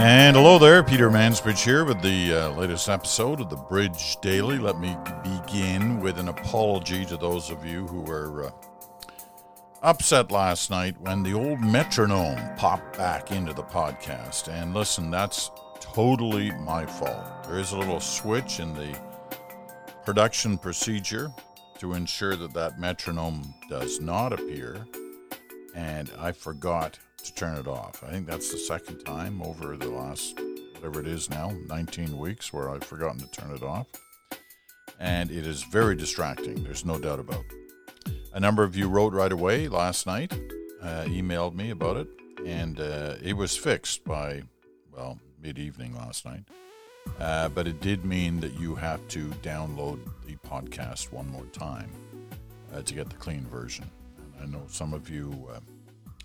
And hello there, Peter Mansbridge here with the uh, latest episode of the Bridge Daily. Let me begin with an apology to those of you who were uh, upset last night when the old metronome popped back into the podcast. And listen, that's totally my fault. There is a little switch in the production procedure to ensure that that metronome does not appear, and I forgot to turn it off. I think that's the second time over the last, whatever it is now, 19 weeks, where I've forgotten to turn it off. And it is very distracting, there's no doubt about it. A number of you wrote right away last night, uh, emailed me about it, and uh, it was fixed by, well, mid evening last night. Uh, but it did mean that you have to download the podcast one more time uh, to get the clean version. And I know some of you uh,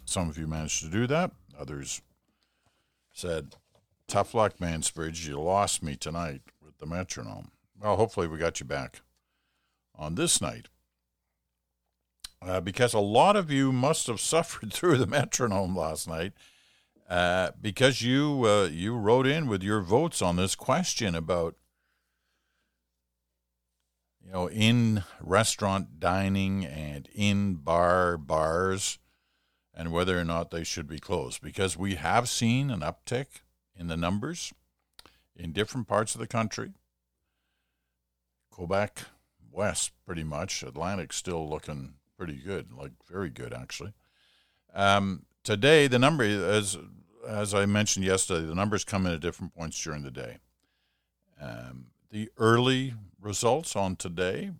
some of you managed to do that. Others said, Tough luck, Mansbridge. You lost me tonight with the metronome. Well, hopefully, we got you back on this night. Uh, because a lot of you must have suffered through the metronome last night uh, because you uh, you wrote in with your votes on this question about you know in restaurant dining and in bar bars and whether or not they should be closed because we have seen an uptick in the numbers in different parts of the country. Quebec West, pretty much. Atlantic still looking pretty good, like very good actually. Um, today, the number, as as I mentioned yesterday, the numbers come in at different points during the day. Um, the early results on today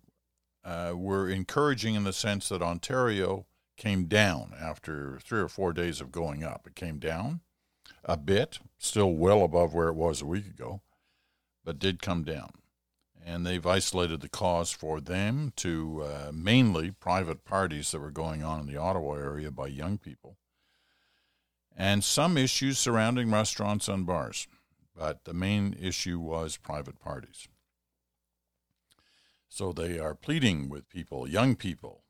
uh, were encouraging in the sense that Ontario came down after three or four days of going up. It came down a bit, still well above where it was a week ago, but did come down. And they've isolated the cause for them to uh, mainly private parties that were going on in the Ottawa area by young people, and some issues surrounding restaurants and bars. But the main issue was private parties. So they are pleading with people, young people,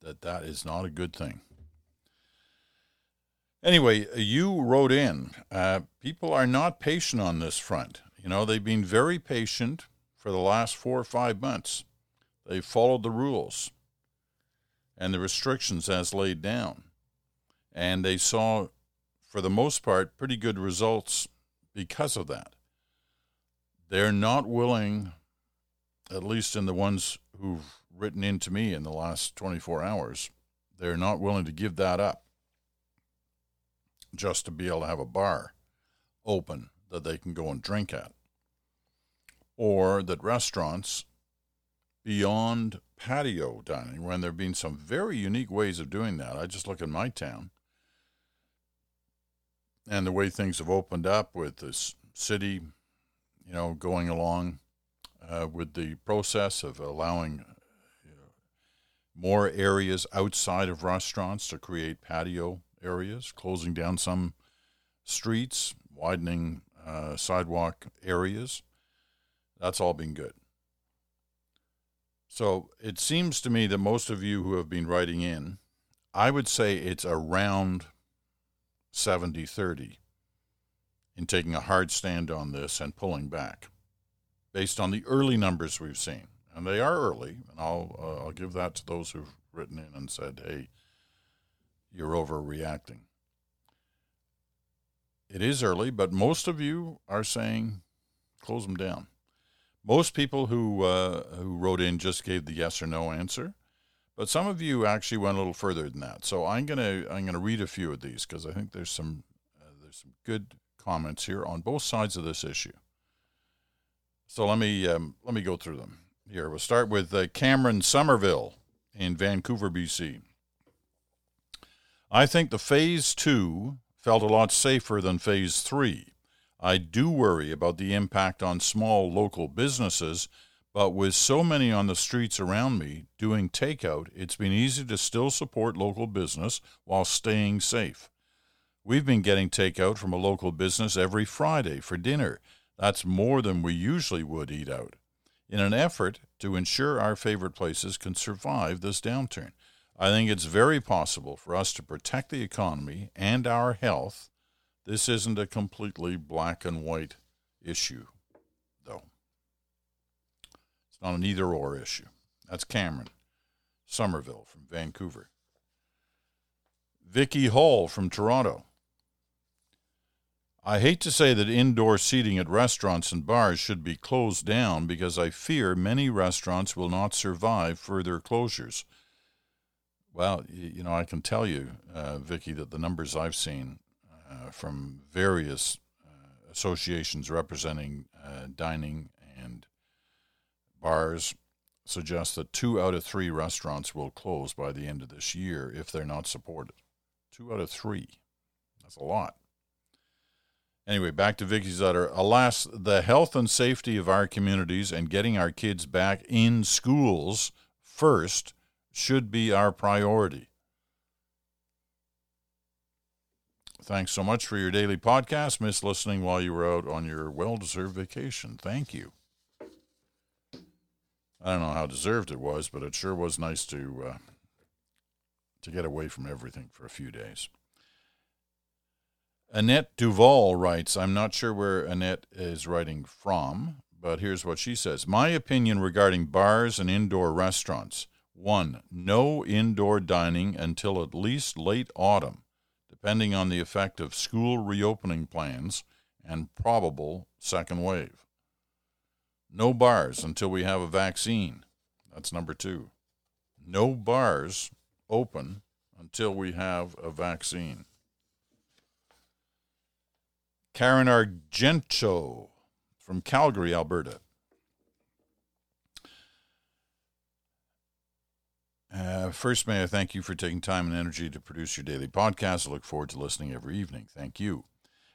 that that is not a good thing. Anyway, you wrote in. Uh, people are not patient on this front. You know, they've been very patient for the last four or five months. They've followed the rules and the restrictions as laid down. And they saw, for the most part, pretty good results because of that. They're not willing, at least in the ones who've written in to me in the last 24 hours, they're not willing to give that up just to be able to have a bar open that they can go and drink at. Or that restaurants beyond patio dining, when there have been some very unique ways of doing that. I just look at my town and the way things have opened up with this city, you know, going along uh, with the process of allowing more areas outside of restaurants to create patio areas, closing down some streets, widening uh, sidewalk areas. That's all been good. So it seems to me that most of you who have been writing in, I would say it's around 70 30 in taking a hard stand on this and pulling back based on the early numbers we've seen and they are early, and I'll uh, I'll give that to those who've written in and said, "Hey, you're overreacting." It is early, but most of you are saying, "Close them down." Most people who uh, who wrote in just gave the yes or no answer, but some of you actually went a little further than that. So I'm gonna I'm gonna read a few of these because I think there's some uh, there's some good comments here on both sides of this issue. So let me um, let me go through them here. We'll start with uh, Cameron Somerville in Vancouver, BC. I think the phase two felt a lot safer than phase three. I do worry about the impact on small local businesses, but with so many on the streets around me doing takeout, it's been easy to still support local business while staying safe. We've been getting takeout from a local business every Friday for dinner That's more than we usually would eat out in an effort to ensure our favorite places can survive this downturn. I think it's very possible for us to protect the economy and our health. This isn't a completely black and white issue. Not an either or issue. That's Cameron Somerville from Vancouver. Vicky Hall from Toronto. I hate to say that indoor seating at restaurants and bars should be closed down because I fear many restaurants will not survive further closures. Well, you know, I can tell you, uh, Vicky, that the numbers I've seen uh, from various uh, associations representing uh, dining and bars suggest that two out of three restaurants will close by the end of this year if they're not supported. Two out of three. That's a lot. Anyway, back to Vicky's letter. Alas, the health and safety of our communities and getting our kids back in schools first should be our priority. Thanks so much for your daily podcast. Miss listening while you were out on your well deserved vacation. Thank you. I don't know how deserved it was, but it sure was nice to uh, to get away from everything for a few days. Annette Duval writes, I'm not sure where Annette is writing from, but here's what she says My opinion regarding bars and indoor restaurants one, no indoor dining until at least late autumn, depending on the effect of school reopening plans and probable second wave. No bars until we have a vaccine. That's number two. No bars open until we have a vaccine. Karen Argento from Calgary, Alberta. Uh, first, may I thank you for taking time and energy to produce your daily podcast. I look forward to listening every evening. Thank you.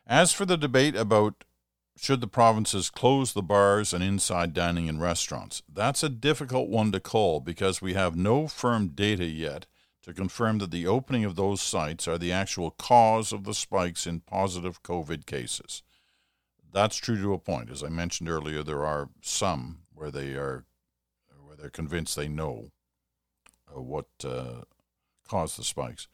As for the debate about should the provinces close the bars and inside dining in restaurants, that's a difficult one to call because we have no firm data yet to confirm that the opening of those sites are the actual cause of the spikes in positive COVID cases. That's true to a point. As I mentioned earlier, there are some where they are where they're convinced they know uh, what uh, caused the spikes.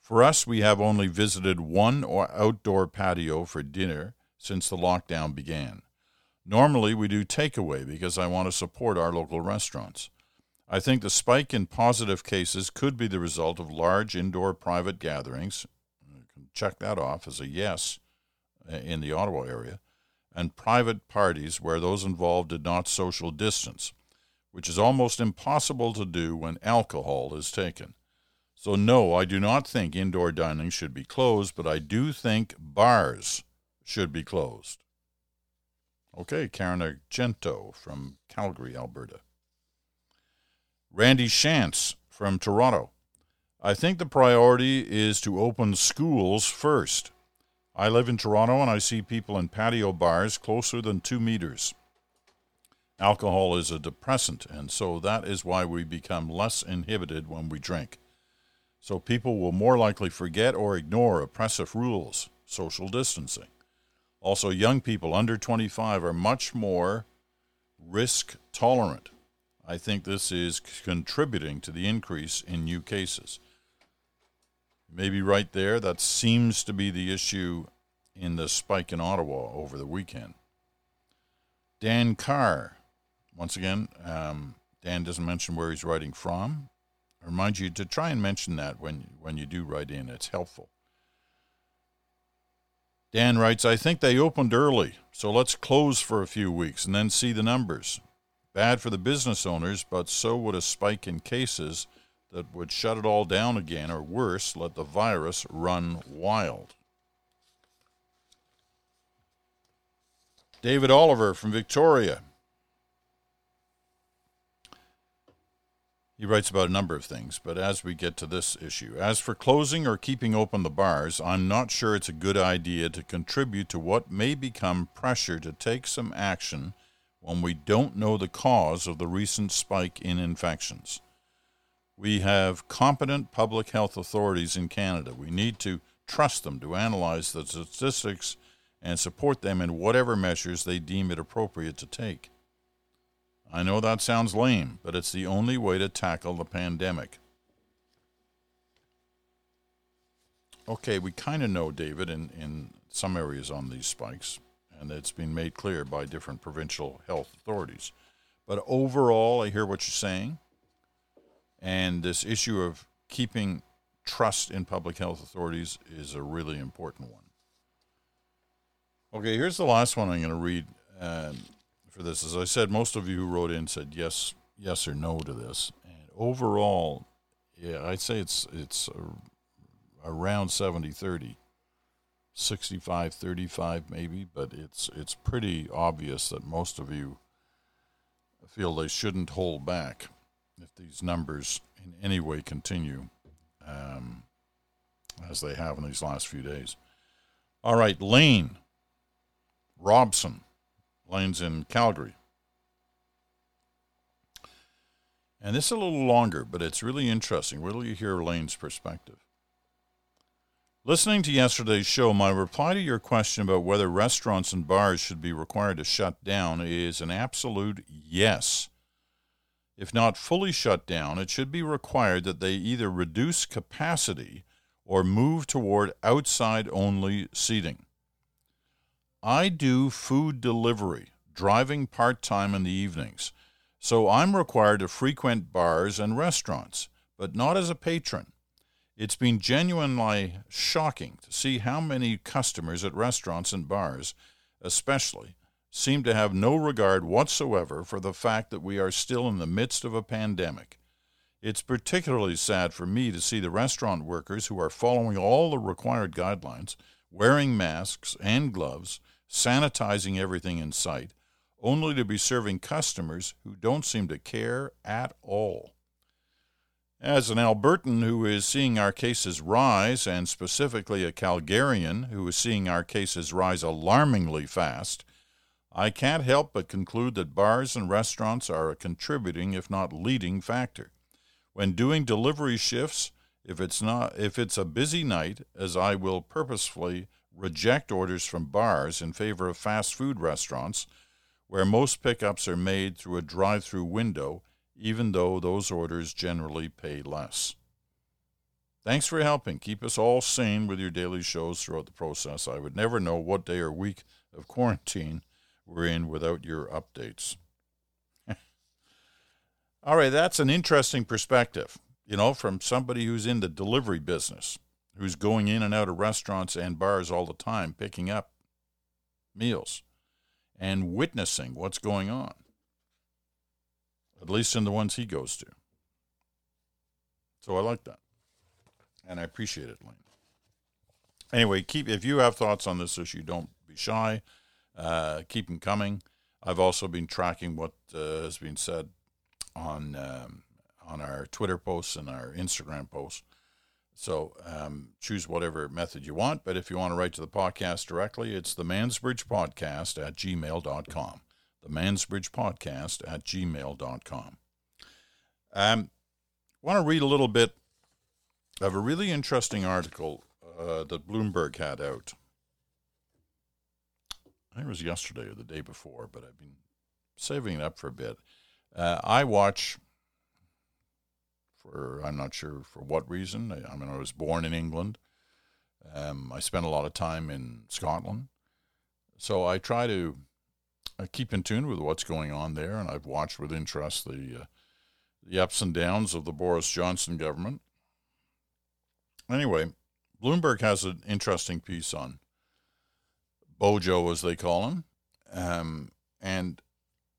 For us, we have only visited one outdoor patio for dinner since the lockdown began. Normally, we do takeaway because I want to support our local restaurants. I think the spike in positive cases could be the result of large indoor private gatherings. You can check that off as a yes uh, in the Ottawa area, and private parties where those involved did not social distance, which is almost impossible to do when alcohol is taken. So, no, I do not think indoor dining should be closed, but I do think bars should be closed. Okay, Karen Argento from Calgary, Alberta. Randy Shantz from Toronto. I think the priority is to open schools first. I live in Toronto and I see people in patio bars closer than two meters. Alcohol is a depressant, and so that is why we become less inhibited when we drink. So people will more likely forget or ignore oppressive rules, social distancing. Also, young people under 25 are much more risk tolerant I think this is contributing to the increase in new cases. Maybe right there, that seems to be the issue in the spike in Ottawa over the weekend. Dan Carr, once again, um, Dan doesn't mention where he's writing from. I remind you to try and mention that when, when you do write in, it's helpful. Dan writes, I think they opened early, so let's close for a few weeks and then see the numbers. Bad for the business owners, but so would a spike in cases that would shut it all down again, or worse, let the virus run wild. David Oliver from Victoria. He writes about a number of things, but as we get to this issue, as for closing or keeping open the bars, I'm not sure it's a good idea to contribute to what may become pressure to take some action when we don't know the cause of the recent spike in infections. We have competent public health authorities in Canada. We need to trust them to analyze the statistics and support them in whatever measures they deem it appropriate to take. I know that sounds lame, but it's the only way to tackle the pandemic. Okay, we kind of know, David, in, in some areas on these spikes, and it's been made clear by different provincial health authorities. But overall, I hear what you're saying. And this issue of keeping trust in public health authorities is a really important one. Okay, here's the last one I'm going to read for this. As I said, most of you who wrote in said yes, yes or no to this. And overall, yeah, I'd say it's it's around 70 30. 65 35 maybe, but it's it's pretty obvious that most of you feel they shouldn't hold back if these numbers in any way continue um, as they have in these last few days. All right, Lane Robson. Lane's in Calgary. And this is a little longer, but it's really interesting. Where will you hear Lane's perspective? Listening to yesterday's show, my reply to your question about whether restaurants and bars should be required to shut down is an absolute yes. If not fully shut down, it should be required that they either reduce capacity or move toward outside only seating. I do food delivery, driving part time in the evenings, so I'm required to frequent bars and restaurants, but not as a patron. It's been genuinely shocking to see how many customers at restaurants and bars, especially, seem to have no regard whatsoever for the fact that we are still in the midst of a pandemic. It's particularly sad for me to see the restaurant workers who are following all the required guidelines, wearing masks and gloves, sanitizing everything in sight, only to be serving customers who don't seem to care at all. As an Albertan who is seeing our cases rise, and specifically a Calgarian who is seeing our cases rise alarmingly fast, I can't help but conclude that bars and restaurants are a contributing, if not leading, factor. When doing delivery shifts, if it's not if it's a busy night, as I will purposefully reject orders from bars in favor of fast food restaurants, where most pickups are made through a drive-through window even though those orders generally pay less. Thanks for helping keep us all sane with your daily shows throughout the process. I would never know what day or week of quarantine we're in without your updates. all right, that's an interesting perspective, you know, from somebody who's in the delivery business, who's going in and out of restaurants and bars all the time, picking up meals and witnessing what's going on at least in the ones he goes to. So I like that. And I appreciate it, Lane. Anyway, keep if you have thoughts on this issue, don't be shy. Uh, keep them coming. I've also been tracking what uh, has been said on um, on our Twitter posts and our Instagram posts. So um, choose whatever method you want. But if you want to write to the podcast directly, it's the Mansbridge Podcast at gmail.com the Mansbridge Podcast at gmail.com. Um, I want to read a little bit of a really interesting article uh, that Bloomberg had out. I think it was yesterday or the day before, but I've been saving it up for a bit. Uh, I watch for, I'm not sure for what reason. I, I mean, I was born in England. Um, I spent a lot of time in Scotland. So I try to I keep in tune with what's going on there, and I've watched with interest the uh, the ups and downs of the Boris Johnson government. Anyway, Bloomberg has an interesting piece on Bojo, as they call him, um, and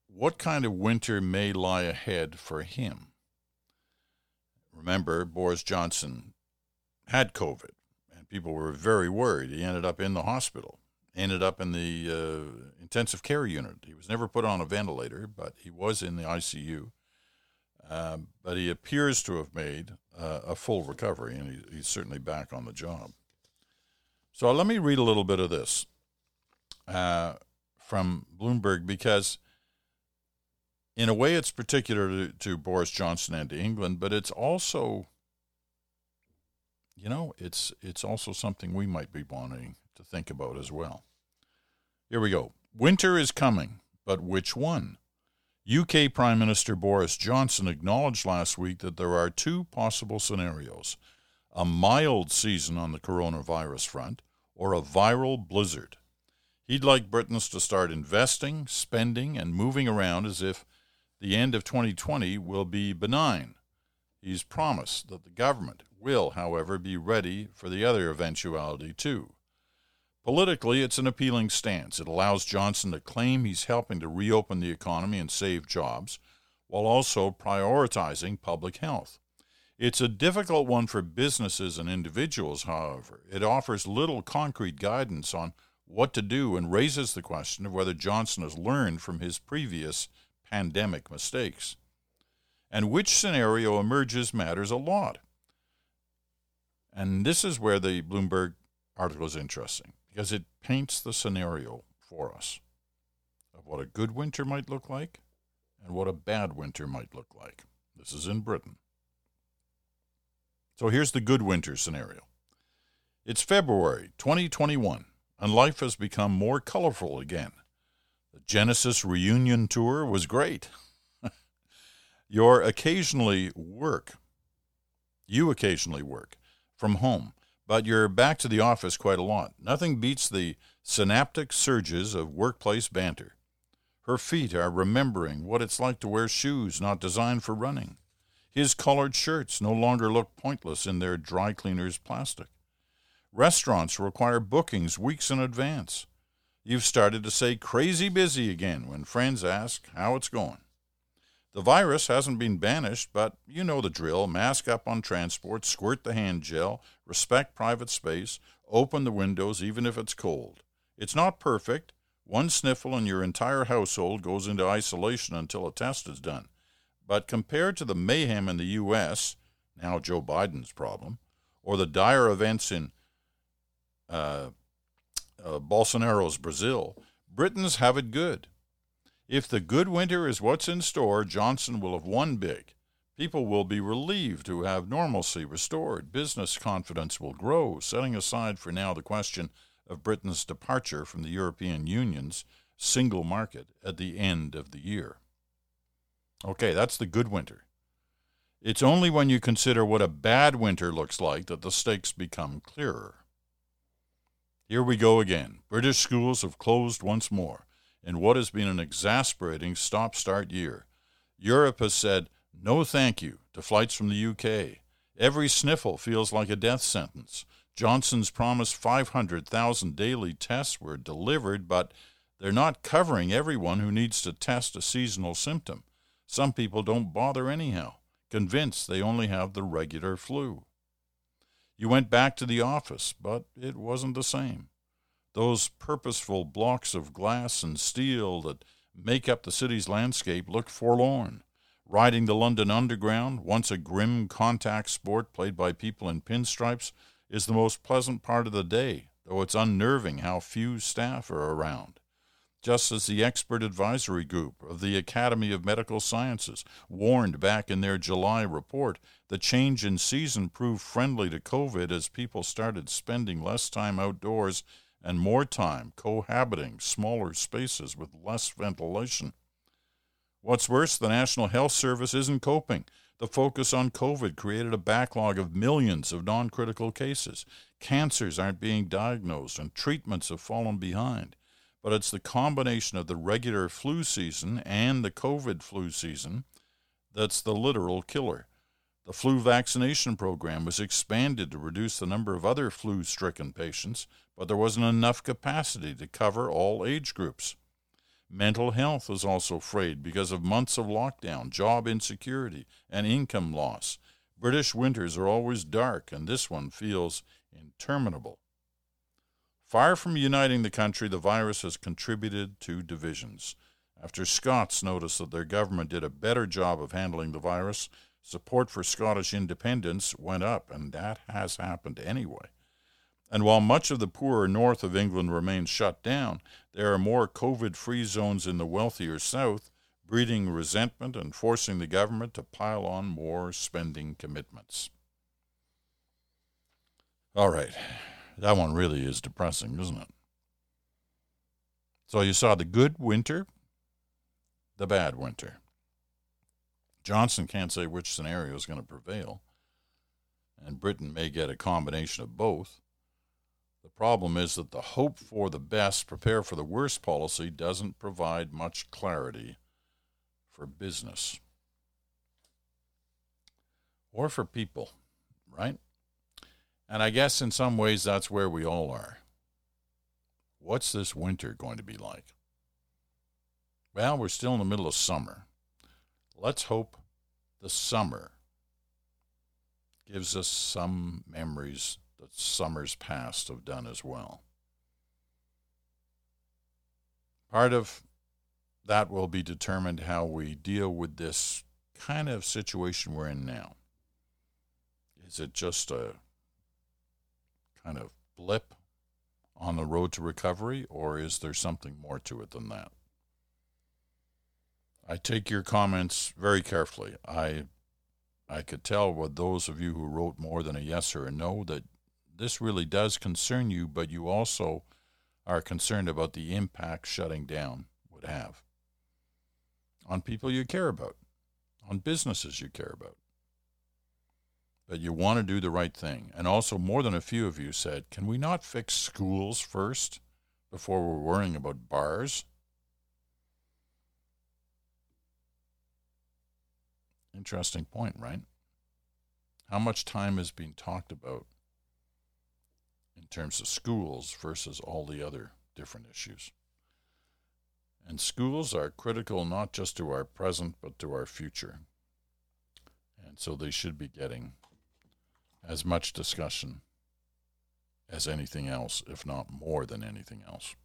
what kind of winter may lie ahead for him. Remember, Boris Johnson had COVID, and people were very worried. He ended up in the hospital ended up in the uh, intensive care unit. He was never put on a ventilator, but he was in the ICU. Um, but he appears to have made uh, a full recovery, and he, he's certainly back on the job. So let me read a little bit of this uh, from Bloomberg because, in a way, it's particular to, to Boris Johnson and to England, but it's also, you know, it's it's also something we might be wanting to think about as well. Here we go. Winter is coming, but which one? UK Prime Minister Boris Johnson acknowledged last week that there are two possible scenarios a mild season on the coronavirus front or a viral blizzard. He'd like Britons to start investing, spending, and moving around as if the end of 2020 will be benign. He's promised that the government will, however, be ready for the other eventuality too. Politically, it's an appealing stance. It allows Johnson to claim he's helping to reopen the economy and save jobs, while also prioritizing public health. It's a difficult one for businesses and individuals, however. It offers little concrete guidance on what to do and raises the question of whether Johnson has learned from his previous pandemic mistakes. And which scenario emerges matters a lot. And this is where the Bloomberg article is interesting because it paints the scenario for us of what a good winter might look like and what a bad winter might look like. This is in Britain. So here's the good winter scenario. It's February 2021 and life has become more colorful again. The Genesis reunion tour was great. You're occasionally work. You occasionally work from home, but you're back to the office quite a lot. Nothing beats the synaptic surges of workplace banter. Her feet are remembering what it's like to wear shoes not designed for running. His colored shirts no longer look pointless in their dry cleaner's plastic. Restaurants require bookings weeks in advance. You've started to say crazy busy again when friends ask how it's going. The virus hasn't been banished, but you know the drill. Mask up on transport, squirt the hand gel, respect private space, open the windows even if it's cold. It's not perfect. One sniffle and your entire household goes into isolation until a test is done. But compared to the mayhem in the U.S., now Joe Biden's problem, or the dire events in uh, uh, Bolsonaro's Brazil, Britons have it good. If the good winter is what's in store, Johnson will have won big. People will be relieved to have normalcy restored. Business confidence will grow, setting aside for now the question of Britain's departure from the European Union's single market at the end of the year. Okay, that's the good winter. It's only when you consider what a bad winter looks like that the stakes become clearer. Here we go again. British schools have closed once more in what has been an exasperating stop start year. Europe has said no thank you to flights from the UK. Every sniffle feels like a death sentence. Johnson's promised 500,000 daily tests were delivered, but they're not covering everyone who needs to test a seasonal symptom. Some people don't bother anyhow, convinced they only have the regular flu. You went back to the office, but it wasn't the same. Those purposeful blocks of glass and steel that make up the city's landscape looked forlorn. Riding the London Underground, once a grim contact sport played by people in pinstripes, is the most pleasant part of the day, though it's unnerving how few staff are around just as the expert advisory group of the Academy of Medical Sciences warned back in their July report, the change in season proved friendly to COVID as people started spending less time outdoors and more time cohabiting smaller spaces with less ventilation. What's worse, the National Health Service isn't coping. The focus on COVID created a backlog of millions of non critical cases. Cancers aren't being diagnosed, and treatments have fallen behind but it's the combination of the regular flu season and the COVID flu season that's the literal killer. The flu vaccination program was expanded to reduce the number of other flu stricken patients, but there wasn't enough capacity to cover all age groups. Mental health was also frayed because of months of lockdown, job insecurity, and income loss. British winters are always dark, and this one feels interminable. Far from uniting the country, the virus has contributed to divisions. After Scots noticed that their government did a better job of handling the virus, support for Scottish independence went up, and that has happened anyway. And while much of the poorer north of England remains shut down, there are more COVID free zones in the wealthier south, breeding resentment and forcing the government to pile on more spending commitments. All right, that one really is depressing, isn't it? So you saw the good winter, the bad winter. Johnson can't say which scenario is going to prevail, and Britain may get a combination of both. The problem is that the hope for the best, prepare for the worst policy doesn't provide much clarity for business or for people, right? And I guess in some ways that's where we all are. What's this winter going to be like? Well, we're still in the middle of summer. Let's hope the summer gives us some memories that summers past have done as well. Part of that will be determined how we deal with this kind of situation we're in now. Is it just a kind of blip on the road to recovery, or is there something more to it than that? I take your comments very carefully. I I could tell with those of you who wrote more than a yes or a no that this really does concern you, but you also are concerned about the impact shutting down would have on people you care about, on businesses you care about. But you want to do the right thing. And also, more than a few of you said, can we not fix schools first before we're worrying about bars? Interesting point, right? How much time is being talked about in terms of schools versus all the other different issues? And schools are critical not just to our present, but to our future. And so they should be getting as much discussion as anything else, if not more than anything else.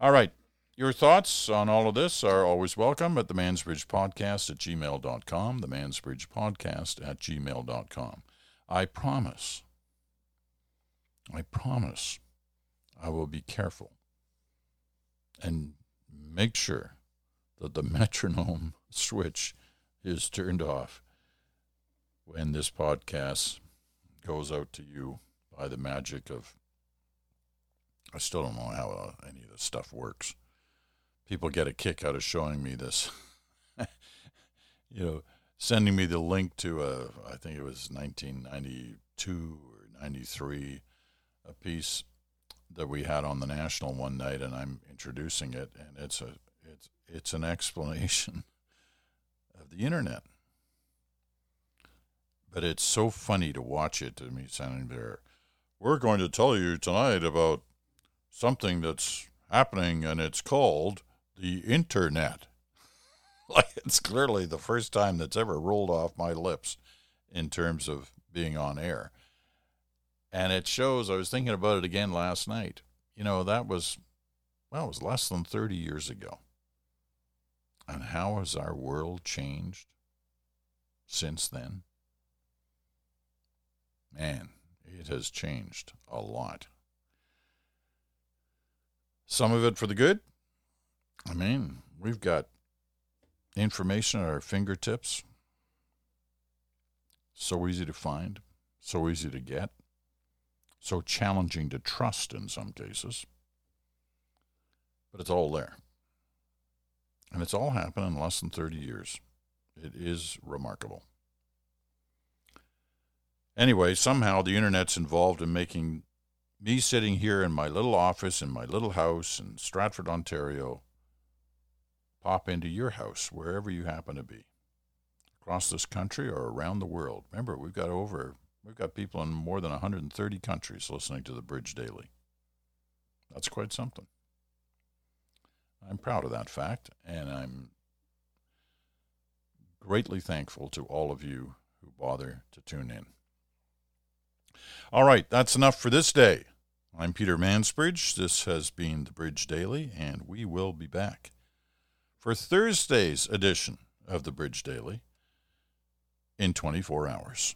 All right. Your thoughts on all of this are always welcome at the Mansbridge Podcast at gmail.com, the Mansbridge Podcast at gmail.com. I promise, I promise I will be careful and make sure that the metronome switch is turned off when this podcast goes out to you by the magic of I still don't know how uh, any of this stuff works. People get a kick out of showing me this. you know, sending me the link to a I think it was 1992 or 93 a piece that we had on the national one night and I'm introducing it and it's a it's it's an explanation of the internet but it's so funny to watch it to me standing there. We're going to tell you tonight about something that's happening, and it's called the internet. like it's clearly the first time that's ever rolled off my lips in terms of being on air. And it shows, I was thinking about it again last night. You know, that was, well, it was less than 30 years ago. And how has our world changed since then? Man, it has changed a lot. Some of it for the good. I mean, we've got information at our fingertips. So easy to find, so easy to get, so challenging to trust in some cases. But it's all there. And it's all happened in less than 30 years. It is remarkable. Anyway, somehow the internet's involved in making me sitting here in my little office in my little house in Stratford, Ontario, pop into your house wherever you happen to be, across this country or around the world. Remember, we've got over we've got people in more than 130 countries listening to the Bridge Daily. That's quite something. I'm proud of that fact, and I'm greatly thankful to all of you who bother to tune in. All right, that's enough for this day. I'm Peter Mansbridge. This has been the Bridge Daily, and we will be back for Thursday's edition of the Bridge Daily in 24 hours.